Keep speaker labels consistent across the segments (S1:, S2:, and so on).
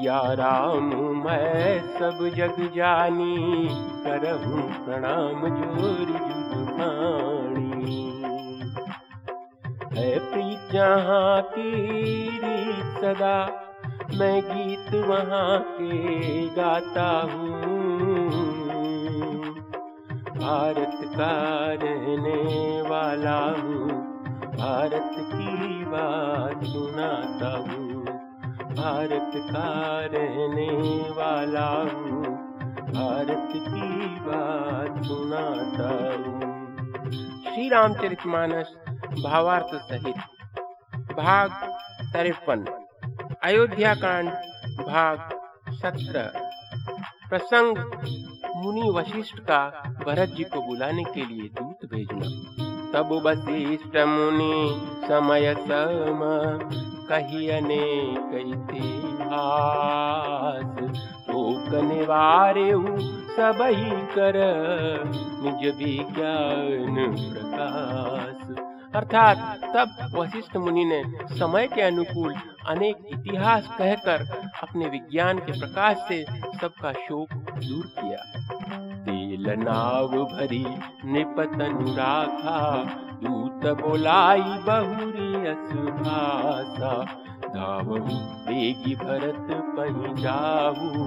S1: सिया राम, मैं सब जग जानी, करहूँ प्रणाम ज़ोर जुग पाणी है प्रीत जहाँ की सदा, मैं गीत वहाँ के गाता हूँ। भारत का रहने वाला हूँ, भारत की बात सुनाता हूँ। भारत का रहने वाला हूँ। भारत की बात सुनाता हूँ। श्री रामचरितमानस भावार्थ सहित भाग तिरपन, अयोध्या कांड भाग सत्रह। प्रसंग, मुनि वशिष्ठ का भरत जी को बुलाने के लिए दूत भेजना। तब वशिष्ठ मुनि समय सम कही अनेक इतिहास। निवारे सब ही कर निज विज्ञान प्रकाश। अर्थात तब वशिष्ठ मुनि ने समय के अनुकूल अनेक इतिहास कहकर अपने विज्ञान के प्रकाश से सबका शोक दूर किया। तेल नाव भरी निपतन राखा दूत बोलाई बहुरी असुभाषा। धावहु बेगी भरत पही जाहु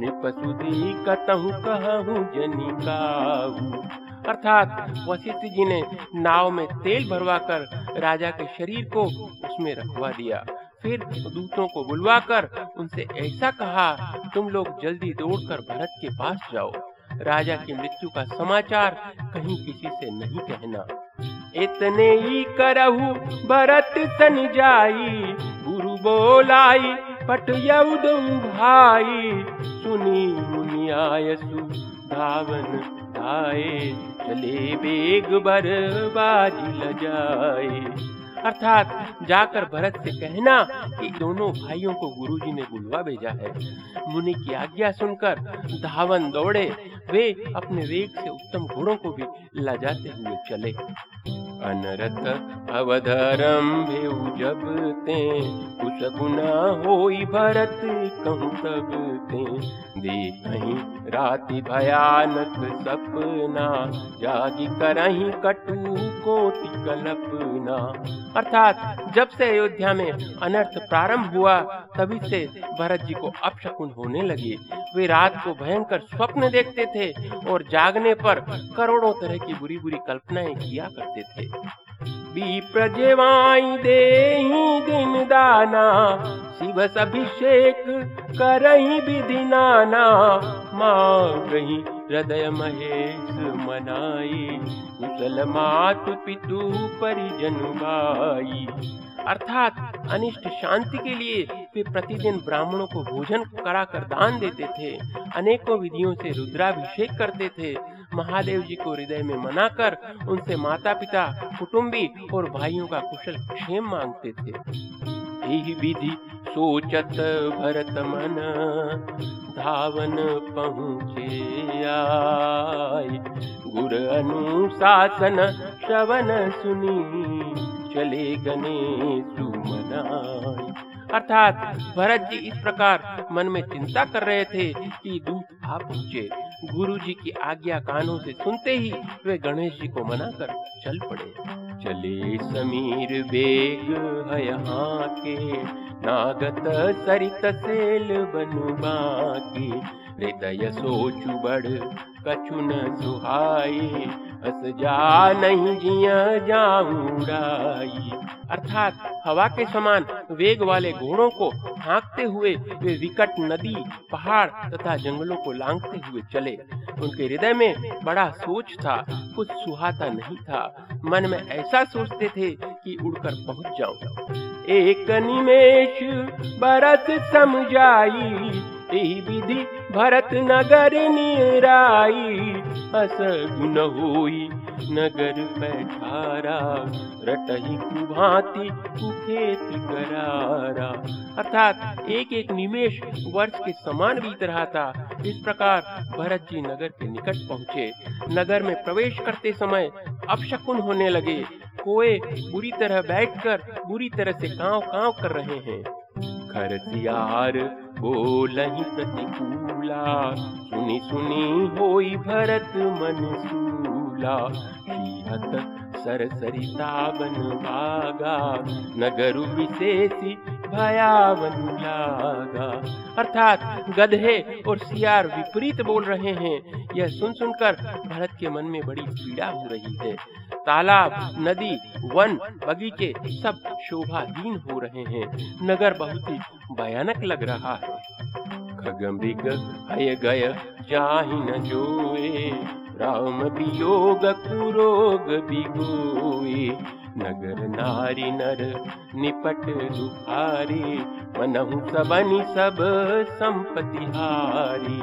S1: निपसुदी कतहु कहु। जनिकाहु अर्थात वशिष्ठ जी ने नाव में तेल भरवा कर राजा के शरीर को उसमें रखवा दिया। फिर दूतों को बुलवाकर उनसे ऐसा कहा, तुम लोग जल्दी दौड़कर भरत के पास जाओ। राजा की मृत्यु का समाचार कहीं किसी से नहीं कहना। इतने ही करहु, भरत सन जाई, गुरु बोलाई पट भाई। सुनी मुनि आयसु, धावन आए चले बेग बर बाजी लजाए। अर्थात जाकर भरत से कहना कि दोनों भाइयों को गुरुजी ने बुलवा भेजा है। मुनि की आज्ञा सुनकर धावन दौड़े। वे अपने वेग से उत्तम घोड़ों को भी लजाते हुए चले। अनरत अवधरम जब ते कुछ गुना होई भरत कहूँ तब ते दे कहीं राति भयानक सपना, जागी करही कटु कोटि कल्पना। अर्थात, जब से अयोध्या में अनर्थ प्रारंभ हुआ, तभी से भरत जी को अपशकुन होने लगे। वे रात को भयंकर स्वप्न देखते थे और जागने पर करोड़ों तरह की बुरी बुरी कल्पनाएँ किया करते थे। प्रजेवाई दे दिन दाना, शिव अभिषेक करही विधि नाना गही हृदय महेश मनाई। कुशल मातु पितु परिजन भाई अर्थात अनिष्ट शांति के लिए वे प्रतिदिन ब्राह्मणों को भोजन कराकर दान देते थे, अनेकों विधियों से रुद्राभिषेक करते थे। महादेव जी को हृदय में मनाकर उनसे माता पिता कुटुम्बी और भाइयों का कुशल क्षेम मांगते थे। यही विधि सोचत भरत मन धावन पहुँचे आय। गुर अनुशासन श्रवण सुनी चले गने सुमनाय अर्थात भरत जी इस प्रकार मन में चिंता कर रहे थे कि दूत आ पहुँचे। गुरु जी की आज्ञा कानों से सुनते ही वे गणेश जी को मना कर चल पड़े। चले समीर बेग यहाँ के। नागत सरित सेल बनु बाकी हृदय सोचु बड़ कछु न सुहाई अस जा नहीं जिया जाऊंगाई अर्थात हवा के समान वेग वाले घोड़ों को हाँकते हुए वे विकट नदी, पहाड़ तथा जंगलों को लांगते हुए चले। उनके हृदय में बड़ा सोच था, कुछ सुहाता नहीं था। मन में ऐसा सोचते थे कि उड़कर पहुँच जाऊँ एक निमेश बरत समझाई विधि भरत नगर निराई। अस गुन होई, नगर बैठारा रटही कुभांति कुखेत करारा। अर्थात एक एक निमेश वर्ष के समान बीत रहा था। इस प्रकार भरत जी नगर के निकट पहुँचे। नगर में प्रवेश करते समय अपशकुन होने लगे। कोए बुरी तरह बैठकर बुरी तरह से कांव कांव कर रहे हैं। खरसियार बोलही प्रतिकूला, सुनी सुनी होई भरत मन सूला सरसरिता बन भागा नगर विशेषी भयावन लागा अर्थात गधे और सियार विपरीत बोल रहे हैं। यह सुन सुनकर भरत के मन में बड़ी पीड़ा हो रही है। तालाब, नदी, वन, बगीचे सब शोभाहीन हो रहे हैं। नगर बहुत ही भयानक लग रहा है। खगम्बिग हय गय न जोए। राम वियोग कुरोग बिगोए नगर नारी नर निपट दुखारी, मनहु सबनि सब संपति हारी।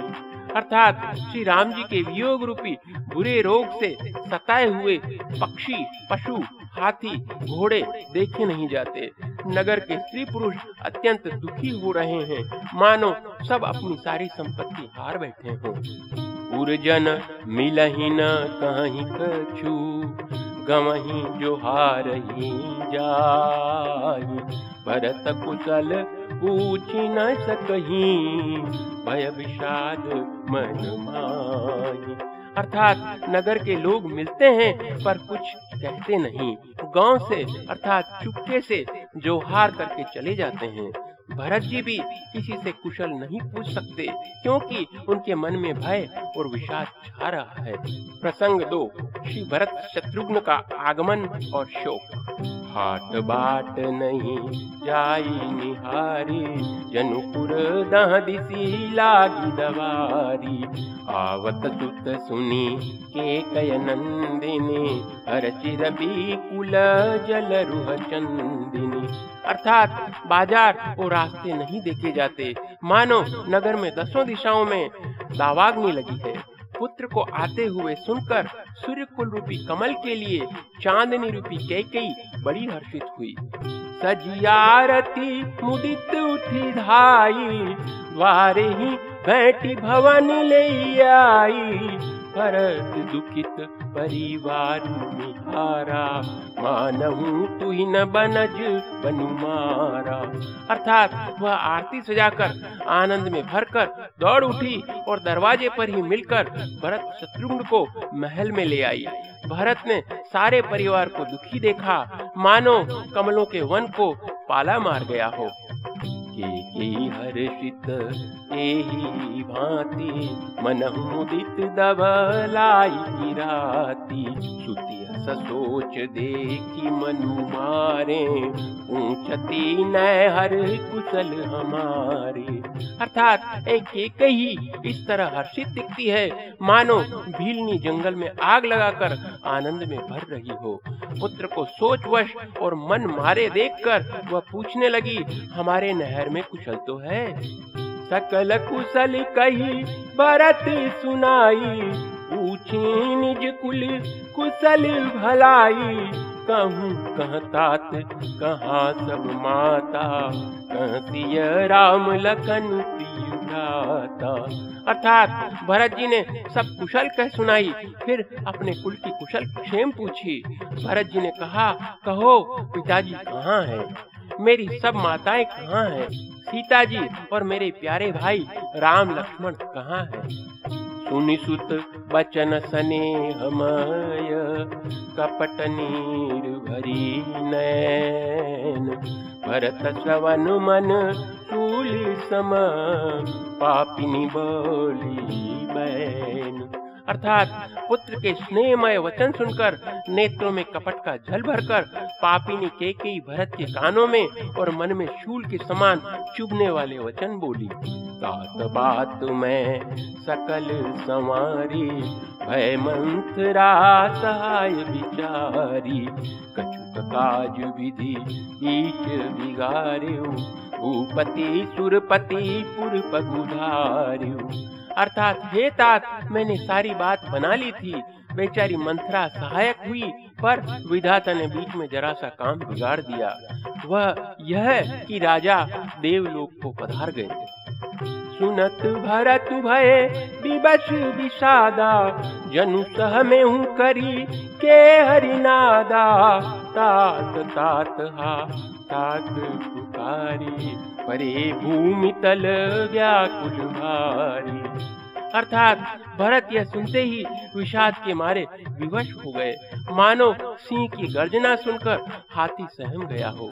S1: अर्थात श्री राम जी के वियोग रूपी बुरे रोग से सताए हुए पक्षी, पशु हाथी, घोड़े देखे नहीं जाते। नगर के स्त्री पुरुष अत्यंत दुखी हो रहे हैं। मानो सब अपनी सारी संपत्ति हार बैठे हों। उर्जन मिलही न कहीं कछु, गवही जो हार ही जाई भरत कुशल पूछ न सकही, भय विषाद मन माही अर्थात नगर के लोग मिलते हैं, पर कुछ कहते नहीं। गाँव से, अर्थात चुपके से, जोहार करके चले जाते हैं। भरत जी भी किसी से कुशल नहीं पूछ सकते, क्योंकि उनके मन में भय और विषाद छा रहा है। प्रसंग दो, श्री भरत शत्रुघ्न का आगमन और शोक। हाट बाट नहीं जाई निहारी जनुपुर दिसी लागी दवारी। आवत सुत सुनी के कय नंदिनी, हर चिर कुल जल रुह चंदिनी। अर्थात बाज़ार और रास्ते नहीं देखे जाते। मानो नगर में दसों दिशाओं में दावाग्नि लगी है। पुत्र को आते हुए सुनकर सूर्य कुल रूपी कमल के लिए चांदनी रूपी कैकई बड़ी हर्षित हुई। सजियारती मुदित उठी धाई द्वारे ही बैठी भवन ले आई। भरत दुखित परिवार मिहारा मानहू तू न बनज बनु मारा। अर्थात वह आरती सजाकर, आनंद में भरकर, दौड़ उठी और दरवाजे पर ही मिलकर भरत शत्रुघ्न को महल में ले आई। भरत ने सारे परिवार को दुखी देखा। मानो कमलों के वन को पाला मार गया हो। के के हर्षित एही भांति मन मुदित दबलाई किराती सुति सोच देखी मनु मारे ऊंचती न हर कुशल हमारे। अर्थात एक एक ही इस तरह हर्षित दिखती है। मानो भीलनी जंगल में आग लगाकर आनंद में भर रही हो। पुत्र को सोचवश और मन मारे देखकर वह पूछने लगी, हमारे नहर में कुशल तो है। सकल कुशल कही भरत सुनाई। पूछी निज कुल कुशल भलाई। कहूँ कहतात कहाँ सब माता। कहती राम लखन अर्थात भरत जी ने सब कुशल कह सुनाई, फिर अपने कुल की कुशल क्षेम पूछी। भरत जी ने कहा, कहो, पिताजी कहाँ है? मेरी सब माताएँ कहाँ हैं? सीता जी और मेरे प्यारे भाई राम लक्ष्मण कहाँ हैं? सुनि सुत बचन स्नेहमय कपट नीर भरी नैन भरत श्रवण मन चूली सम, पापिनी बोली बैन अर्थात पुत्र के स्नेहमय वचन सुनकर, नेत्रों में कपट का जल भरकर, पापिनी केकई भरत के कानों में और मन में शूल के समान चुभने वाले वचन बोली, तात बात में सकल संवारी मंत्रा सहाय विचारी कछुक काज विधि ईच बिगार्यो, भूपति सुरपति पुर पगुधार्यो अर्थात, हे तात, मैंने सारी बात बना ली थी। बेचारी मंथरा सहायक हुई, पर विधाता ने बीच में जरा सा काम बिगाड़ दिया। वह यह कि राजा देवलोक को पधार गए। सुनत भरत भय विवश विषादा जनु सह में हूँ करी के हरिनादा। तात तात, हा, तात, पुकारी परे भूमि तल व्याकुल अर्थात भरत यह सुनते ही विषाद के मारे विवश हो गए। मानो सिंह की गर्जना सुनकर हाथी सहम गया हो।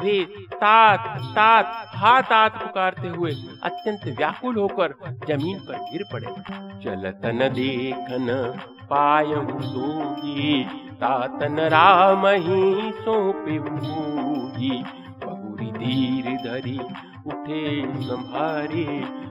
S1: वे तात तात हाथ तात पुकारते हुए अत्यंत व्याकुल होकर ज़मीन पर गिर पड़े। चलतन देखन पायम सोगी तातन राम ही सौंपे बहुरी धीर धरी, उठे संभारे,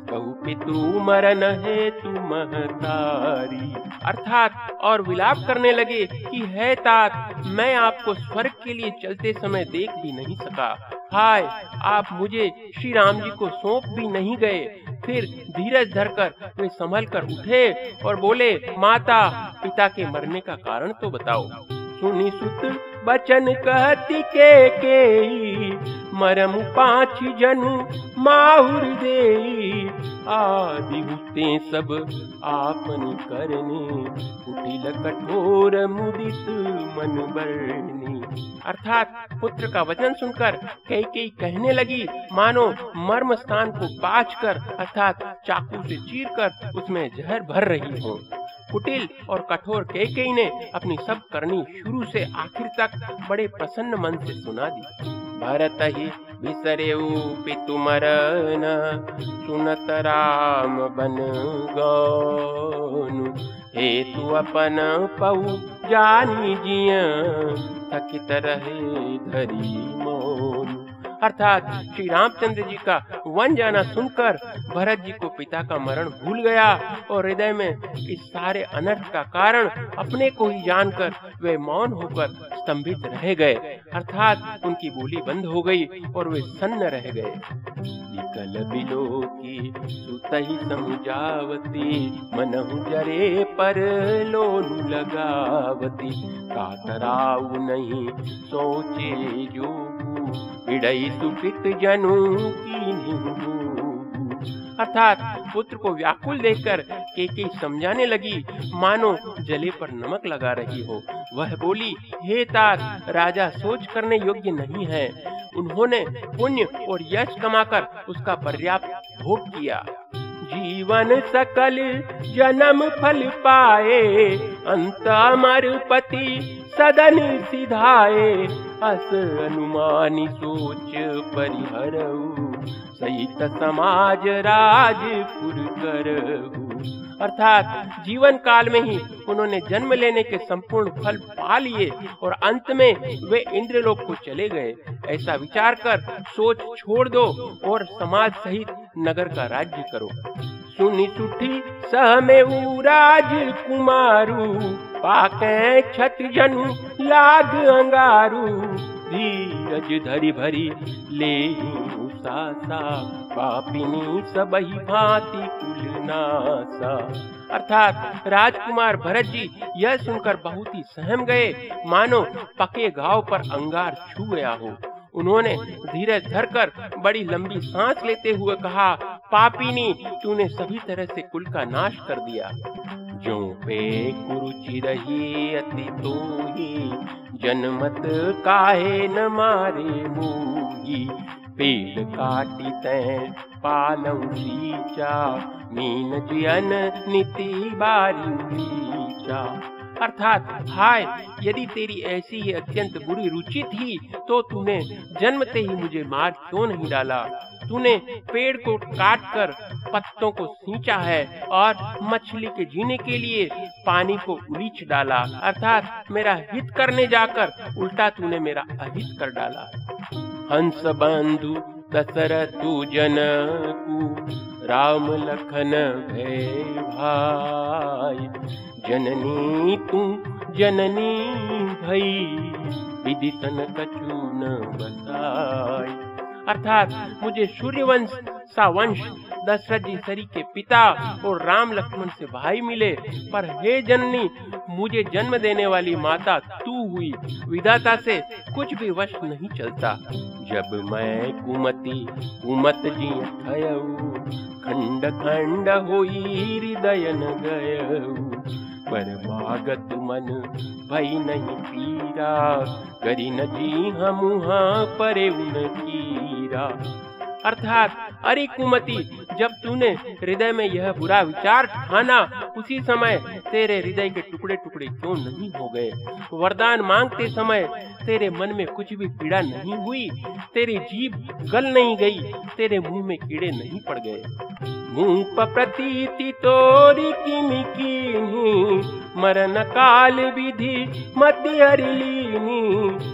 S1: कहू पितु मरन है, तू महतारी। अर्थात, और विलाप करने लगे कि है तात, मैं आपको स्वर्ग के लिए चलते समय देख भी नहीं सका। हाय, आप मुझे श्री राम जी को सौंप भी नहीं गए। फिर धीरज धरकर वे संभल कर उठे और बोले, माता, पिता के मरने का कारण तो बताओ। सुनी सुत बचन कहती के के मरम पाँच जनु माहुर दे आदि हुते सब आपन करने। कुटिल कठोर मुदित मन बरनी। अर्थात पुत्र का वचन सुनकर कई कई कहने लगी, मानो मर्म स्थान को बाच कर अर्थात चाकू से चीर कर उसमें जहर भर रही हो। कुटिल और कठोर कई ने अपनी सब करनी शुरू से आखिर तक बड़े प्रसन्न मन से सुना दी। भरत ही बिसरे पितु मरन, सुनत राम बन गौनु। हेतु अपन पऊ जानी जिया, थकित रहे धरी मोन अर्थात श्री रामचंद्र जी का वन जाना सुनकर भरत जी को पिता का मरण भूल गया और हृदय में इस सारे अनर्थ का कारण अपने को ही जानकर वे मौन होकर स्तंभित रह गए। अर्थात उनकी बोली बंद हो गई और वे सन्न रह गए। विकल बिलो की सुतही समझावती जरे पर लोनु लगावती नहीं, सोचे जो सुपित जनु की अर्थात पुत्र को व्याकुल देखकर केके समझाने लगी, मानो जले पर नमक लगा रही हो। वह बोली, हे तात राजा सोच करने योग्य नहीं है। उन्होंने पुण्य और यश कमाकर उसका पर्याप्त भोग किया। जीवन सकल जन्म फल पाए, अंत अमर पति सदन सिधाए। अस अनुमानी सोच परिहर सहित समाज राजपुर कर अर्थात जीवन काल में ही उन्होंने जन्म लेने के संपूर्ण फल पा लिए और अंत में वे इंद्रलोक को चले गए। ऐसा विचार कर सोच छोड़ दो और समाज सहित नगर का राज्य करो। सुनी सुठी सह में राज कुमारू, पाके छत जनु लाग अंगारू। धीरज धरी भरी ले सासा, पापिनी सबही भांति कुलनासा अर्थात राजकुमार भरत जी यह सुनकर बहुत ही सहम गए, मानो पके घाव पर अंगार छू गया हो। उन्होंने धीरज धरकर बड़ी लंबी सांस लेते हुए कहा, पापिनी, तूने सभी तरह से कुल का नाश कर दिया। जो पे कुरुचि रही अति तो ही जनमत काहे न मारे मुही पेड़ काटी तैं पालऊ सीचा, मीन जियन नीति बारी अर्थात, हाय, यदि तेरी ऐसी ही अत्यंत बुरी रुचि थी तो तूने जन्मते ही मुझे मार क्यों नहीं डाला? तूने पेड़ को काट कर पत्तों को सींचा है और मछली के जीने के लिए पानी को उलीच डाला। अर्थात, मेरा हित करने जाकर उल्टा तूने मेरा अहित कर डाला। हंस बंधु दशरथु जनकु राम लखन भय भाई। जननी तू जननी भई विदितन कछु न बसाई। अर्थात मुझे सूर्यवंश सा वंश दशरथ जी सरी के पिता और राम लक्ष्मण से भाई मिले। पर हे जननी, मुझे जन्म देने वाली माता तू हुई। विधाता से कुछ भी वश नहीं चलता। जब मैं कुमति, कुमत जी खंड खंड हृदय न पर भागत मन भई नहीं पीरा करी न जी हम परे उन कीरा। अर्थात अरे कुमति, जब तूने हृदय में यह बुरा विचार ठाना, उसी समय तेरे हृदय के टुकड़े टुकड़े क्यों नहीं हो गए? वरदान मांगते समय तेरे मन में कुछ भी पीड़ा नहीं हुई, तेरी जीभ गल नहीं गई, तेरे मुँह में कीड़े नहीं पड़ गए। मुँह प्रतीति तोरी किमी की मरण काल विधि मध्य हरिलीनी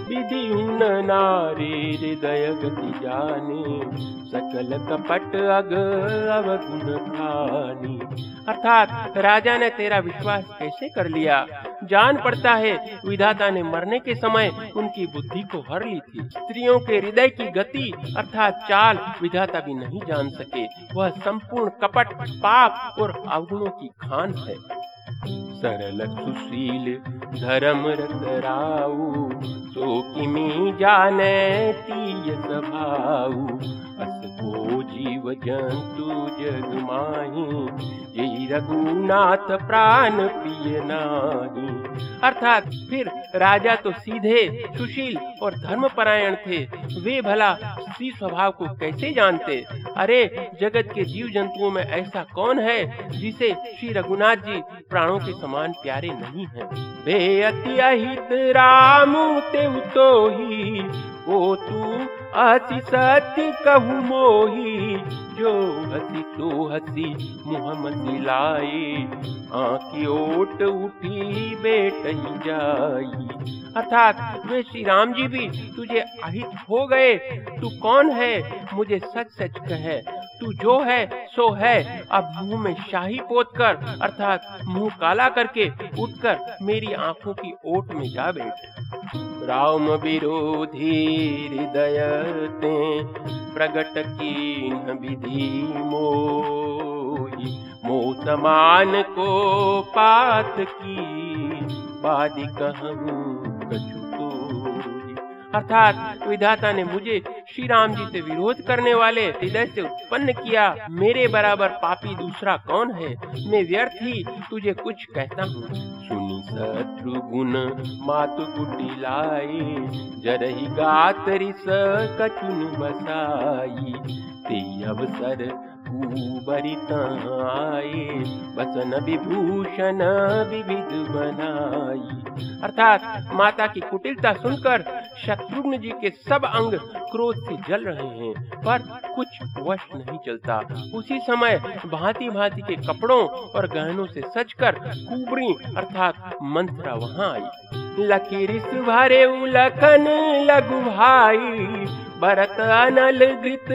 S1: विधि उन नारी हृदय गति जाने, सकल कपट अग अवगुण खानी अर्थात राजा ने तेरा विश्वास कैसे कर लिया? जान पड़ता है। विधाता ने मरने के समय उनकी बुद्धि को हर ली थी। स्त्रियों के हृदय की गति अर्थात चाल विधाता भी नहीं जान सके। वह संपूर्ण कपट, पाप और अवगुणों की खान है। सरल सुशील धर्म राऊ सो किमी जाने स्वभाऊ जीव जंतु जग माही, यही रघुनाथ प्राण प्रिय नाही। अर्थात फिर राजा तो सीधे, सुशील और धर्म परायण थे। वे भला स्त्री स्वभाव को कैसे जानते? अरे, जगत के जीव जंतुओं में ऐसा कौन है जिसे श्री रघुनाथ जी प्राणों के समान प्यारे नहीं है? वे अति अहित राम ते तो ही ओ तू अति सत्य कहू मोही, जो हसी तो हसी मुहम्मद लाए आखी ओट उठी बेट जाई। अर्थात वे श्री राम जी भी तुझे अहित हो गए। तू कौन है? मुझे सच सच कहे। तू जो है, सो है। अब मुँह में शाही पोत कर, अर्थात मुँह काला करके उठकर मेरी आँखों की ओट में जा बैठ। राम विरोधी हृदय ते प्रगट की विधि मो समान को पात की बादी कहूँ कछु अर्थात विधाता ने मुझे श्री राम जी से विरोध करने वाले हृदय से उत्पन्न किया, मेरे बराबर पापी दूसरा कौन है? मैं व्यर्थ ही तुझे कुछ कहता हूँ। सुनी शत्रु गुण, मातु कुटी लाई जरही गात रिस कचुन बसाई। ते अवसर आए बसन विभूषण विविध बनाई। अर्थात माता की कुटिलता सुनकर शत्रुघ्न जी के सब अंग क्रोध से जल रहे हैं, पर कुछ वश नहीं चलता। उसी समय भांति भांति के कपड़ों और गहनों से सजकर कुबरी, अर्थात मंत्रा वहाँ आई। लकीर भरे लखन लघु भाई भरत अनल घृत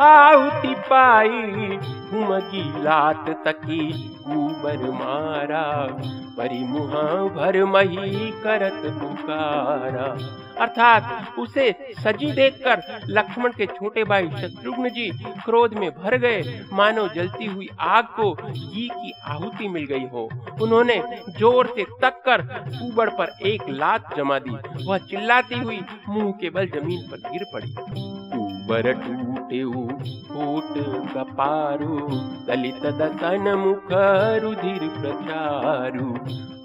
S1: आहुति पाई। हुमगी लात तकी कुबर मारा परिमुहा भर मही करत पुकारा अर्थात उसे सजी देखकर लक्ष्मण के छोटे भाई शत्रुघ्न जी क्रोध में भर गए। मानो जलती हुई आग को घी की आहुति मिल गई हो। उन्होंने ज़ोर से तक कर कुबड़ पर एक लात जमा दी। वह चिल्लाती हुई मुँह के बल ज़मीन पर गिर पड़ी। टूटे फूट कपारू दलित दसन मुख रुधिर प्रचारू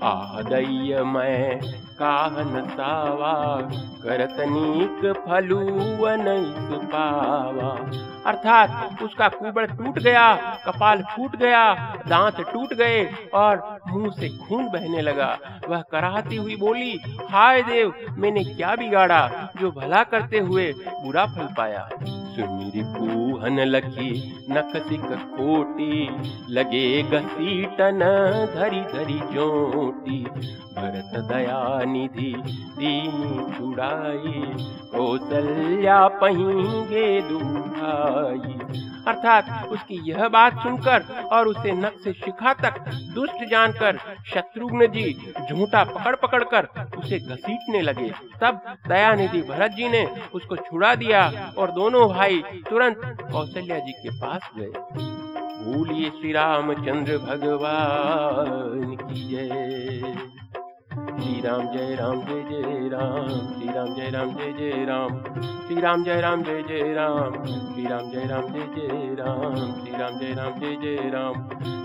S1: आदय मैं काहन सावा करतनीक फलू अनैस पावा अर्थात उसका कुबड़ टूट गया कपाल फूट गया दांत टूट गए और मुँह से खून बहने लगा वह कराहती हुई बोली हाय देव मैंने क्या बिगाड़ा जो भला करते हुए बुरा फल पाया सुमिर पूहन लखी नखसिक कोटी लगे घसीटन धरी धरी जोटी। भरत दया निधि दीनी छुड़ाई कौशल्या पहींगे दुखाई अर्थात उसकी यह बात सुनकर और उसे नख से शिखा तक दुष्ट जानकर शत्रुघ्न जी झूठा पकड़ पकड़ कर उसे घसीटने लगे। तब दयानिधि भरत जी ने उसको छुड़ा दिया और दोनों भाई तुरंत कौशल्या जी के पास गए। बोलिए श्री रामचंद्र भगवान की जय। श्री राम जय राम जय जय राम। श्री राम जय राम जय जय राम। श्री राम जय राम जय जय राम। श्री राम जय राम जय जय राम। श्री राम जय राम जय जय राम।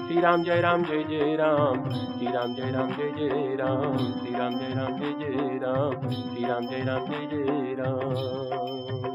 S1: श्री राम जय राम जय जय राम। श्री राम जय राम जय जय राम। श्री राम जय राम जय जय राम। श्री राम जय राम जय जय राम